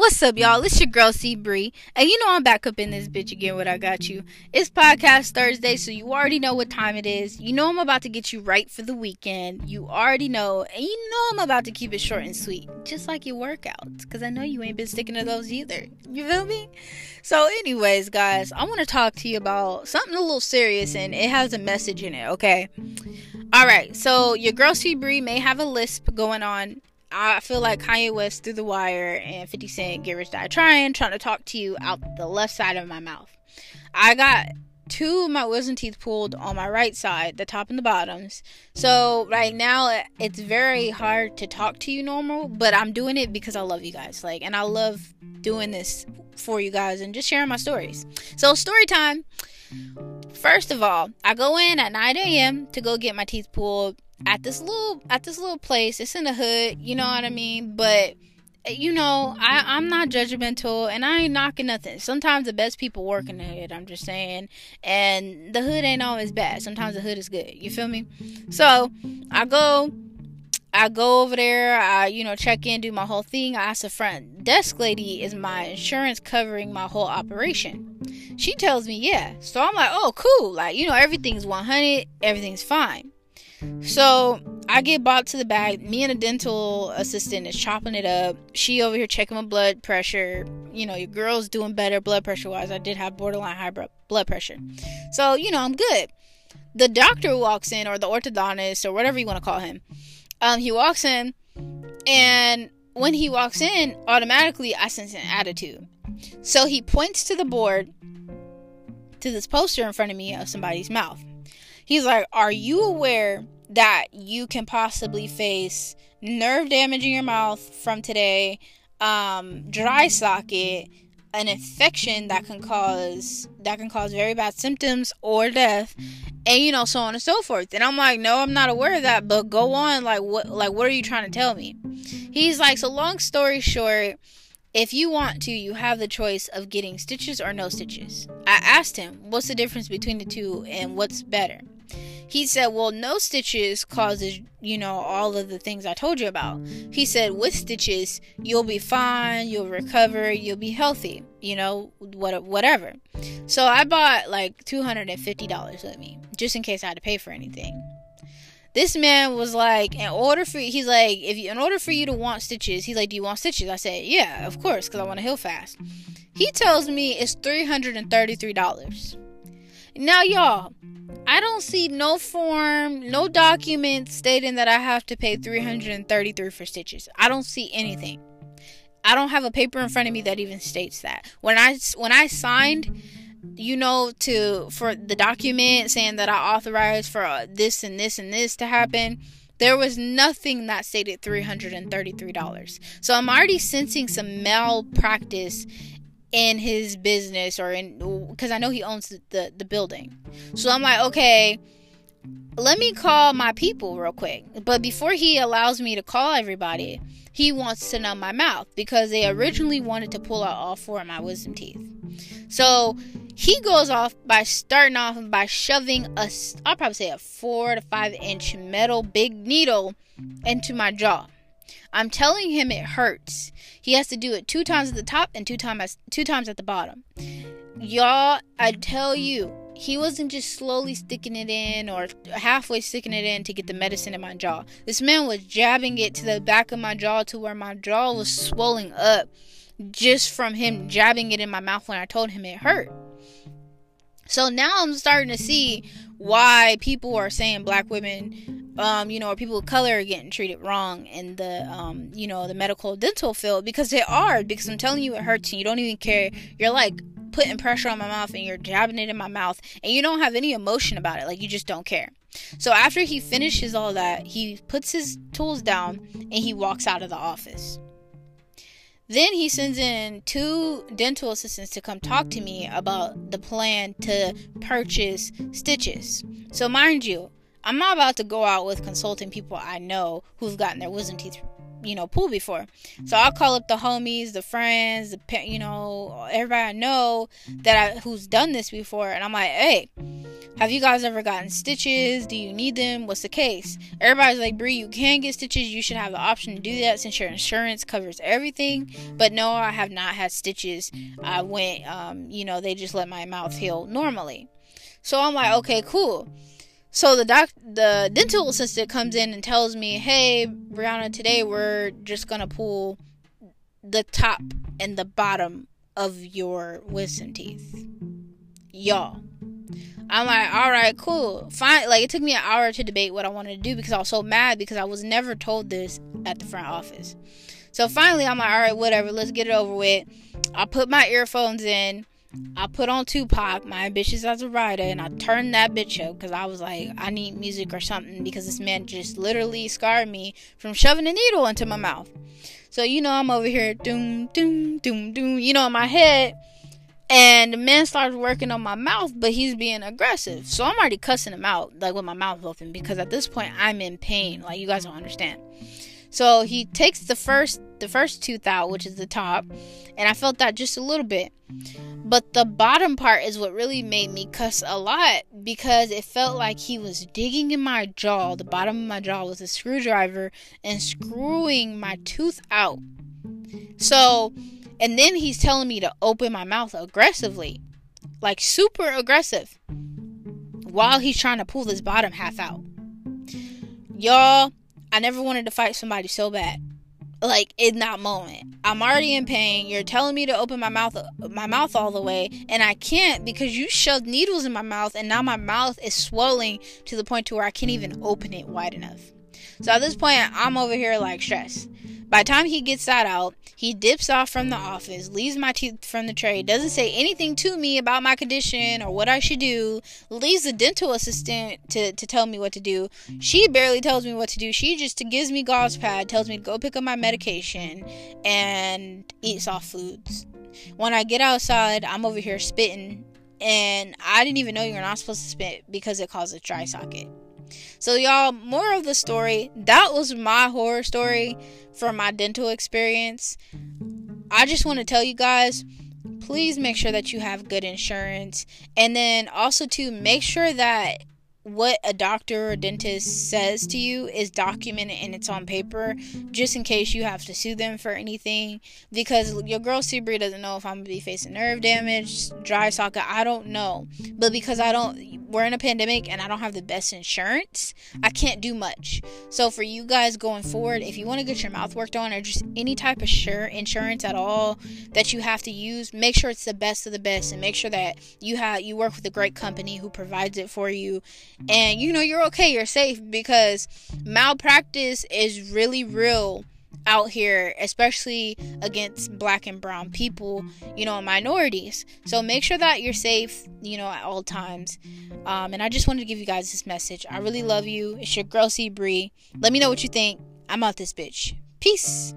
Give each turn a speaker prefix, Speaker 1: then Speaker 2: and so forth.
Speaker 1: What's up, y'all? It's your girl C Bree, and you know I'm back up in this bitch again. What I got you? It's podcast Thursday, so you already know what time it is. You know I'm about to get you right for the weekend. You already know, and you know I'm about to keep it short and sweet, just like your workouts, because I know you ain't been sticking to those either. You feel me? So, anyways, guys, I want to talk to you about something a little serious, and it has a message in it. Okay. All right. So your girl C Bree may have a lisp going on I feel like Kanye West through the wire and 50 Cent get rich die trying, trying to talk to you out the left side of my mouth. I got two of my wisdom teeth pulled on my right side, the top and the bottoms. So right now it's very hard to talk to you normal, but I'm doing it because I love you guys. Like and I love doing this for you guys and just sharing my stories. So story time. First of all, I go in at 9 a.m. to go get my teeth pulled at this little at this little place. It's in the hood, you know what I mean? But you know, I, I'm not judgmental and I ain't knocking nothing. Sometimes the best people work in the hood, I'm just saying. And the hood ain't always bad. Sometimes the hood is good. You feel me? So I go I go over there, I, you know, check in, do my whole thing. I ask the front desk lady, is my insurance covering my whole operation? She tells me, yeah. So I'm like, oh, cool. Like, you know, everything's 100, everything's fine. So I get brought to the bag. Me and a dental assistant is chopping it up. She over here checking my blood pressure. You know, your girl's doing better blood pressure wise. I did have borderline high blood pressure. So, you know, I'm good. The doctor walks in, or the orthodontist, or whatever you want to call him. Um, he walks in, and when he walks in, automatically I sense an attitude. So he points to the board, to this poster in front of me of somebody's mouth. He's like, Are you aware that you can possibly face nerve damage in your mouth from today, um, dry socket, an infection that can cause that can cause very bad symptoms or death and you know so on and so forth and i'm like no i'm not aware of that but go on like what like what are you trying to tell me he's like so long story short if you want to, you have the choice of getting stitches or no stitches. I asked him, what's the difference between the two and what's better? He said, Well, no stitches causes, you know, all of the things I told you about. He said, With stitches, you'll be fine, you'll recover, you'll be healthy, you know, what, whatever. So I bought like $250 with me, just in case I had to pay for anything. This man was like, in order for he's like, if you, in order for you to want stitches, he's like, do you want stitches? I said, yeah, of course, because I want to heal fast. He tells me it's three hundred and thirty-three dollars. Now, y'all, I don't see no form, no document stating that I have to pay 333 for stitches. I don't see anything. I don't have a paper in front of me that even states that. When I when I signed, you know, to for the document saying that I authorized for uh, this and this and this to happen, there was nothing that stated $333. So I'm already sensing some malpractice in his business or in because I know he owns the, the, the building. So I'm like, okay, let me call my people real quick. But before he allows me to call everybody, he wants to numb my mouth because they originally wanted to pull out all four of my wisdom teeth. So he goes off by starting off by shoving a, I'll probably say a four to five inch metal big needle into my jaw. I'm telling him it hurts. He has to do it two times at the top and two times two times at the bottom. Y'all, I tell you, he wasn't just slowly sticking it in or halfway sticking it in to get the medicine in my jaw. This man was jabbing it to the back of my jaw to where my jaw was swelling up just from him jabbing it in my mouth when I told him it hurt. So now I'm starting to see why people are saying black women um, you know, or people of color are getting treated wrong in the, um, you know, the medical dental field because they are. Because I'm telling you, it hurts and you don't even care. You're like putting pressure on my mouth and you're jabbing it in my mouth and you don't have any emotion about it. Like you just don't care. So after he finishes all that, he puts his tools down and he walks out of the office. Then he sends in two dental assistants to come talk to me about the plan to purchase stitches. So, mind you, I'm not about to go out with consulting people I know who've gotten their wisdom teeth, you know, pulled before. So I'll call up the homies, the friends, the you know, everybody I know that I, who's done this before, and I'm like, hey, Have you guys ever gotten stitches? Do you need them? What's the case? Everybody's like, Bree, you can get stitches. You should have the option to do that since your insurance covers everything. But no, I have not had stitches. I went, um, you know, they just let my mouth heal normally. So I'm like, okay, cool. So the doc, the dental assistant comes in and tells me, "Hey, Brianna, today we're just gonna pull the top and the bottom of your wisdom teeth, y'all." I'm like, all right, cool, fine. Like it took me an hour to debate what I wanted to do because I was so mad because I was never told this at the front office. So finally, I'm like, all right, whatever, let's get it over with. I put my earphones in. I put on Tupac, my Ambitionz Az a Ridah, and I turned that bitch up because I was like, I need music or something because this man just literally scarred me from shoving a needle into my mouth. So you know I'm over here doom doom doom doom, you know in my head, and the man starts working on my mouth, but he's being aggressive. So I'm already cussing him out, like with my mouth open, because at this point I'm in pain. Like you guys don't understand. So he takes the first the first tooth out, which is the top, and I felt that just a little bit. But the bottom part is what really made me cuss a lot because it felt like he was digging in my jaw, the bottom of my jaw with a screwdriver and screwing my tooth out. So, and then he's telling me to open my mouth aggressively, like super aggressive, while he's trying to pull this bottom half out. Y'all, I never wanted to fight somebody so bad. Like in that moment, I'm already in pain. You're telling me to open my mouth, my mouth all the way, and I can't because you shoved needles in my mouth, and now my mouth is swelling to the point to where I can't even open it wide enough. So at this point, I'm over here like stressed. By the time he gets that out, he dips off from the office, leaves my teeth from the tray, doesn't say anything to me about my condition or what I should do, leaves the dental assistant to, to tell me what to do. She barely tells me what to do. She just gives me gauze pad, tells me to go pick up my medication, and eat soft foods. When I get outside, I'm over here spitting, and I didn't even know you're not supposed to spit because it causes dry socket. So, y'all, more of the story. That was my horror story from my dental experience. I just want to tell you guys please make sure that you have good insurance and then also to make sure that what a doctor or dentist says to you is documented and it's on paper just in case you have to sue them for anything because your girl C Bree doesn't know if I'm gonna be facing nerve damage, dry socket, I don't know. But because I don't we're in a pandemic and I don't have the best insurance, I can't do much. So for you guys going forward, if you want to get your mouth worked on or just any type of sure insurance at all that you have to use, make sure it's the best of the best and make sure that you have you work with a great company who provides it for you and you know you're okay, you're safe because malpractice is really real out here, especially against black and brown people, you know, minorities. So make sure that you're safe, you know, at all times. Um, and I just wanted to give you guys this message. I really love you. It's your girl C Bree. Let me know what you think. I'm out this bitch. Peace.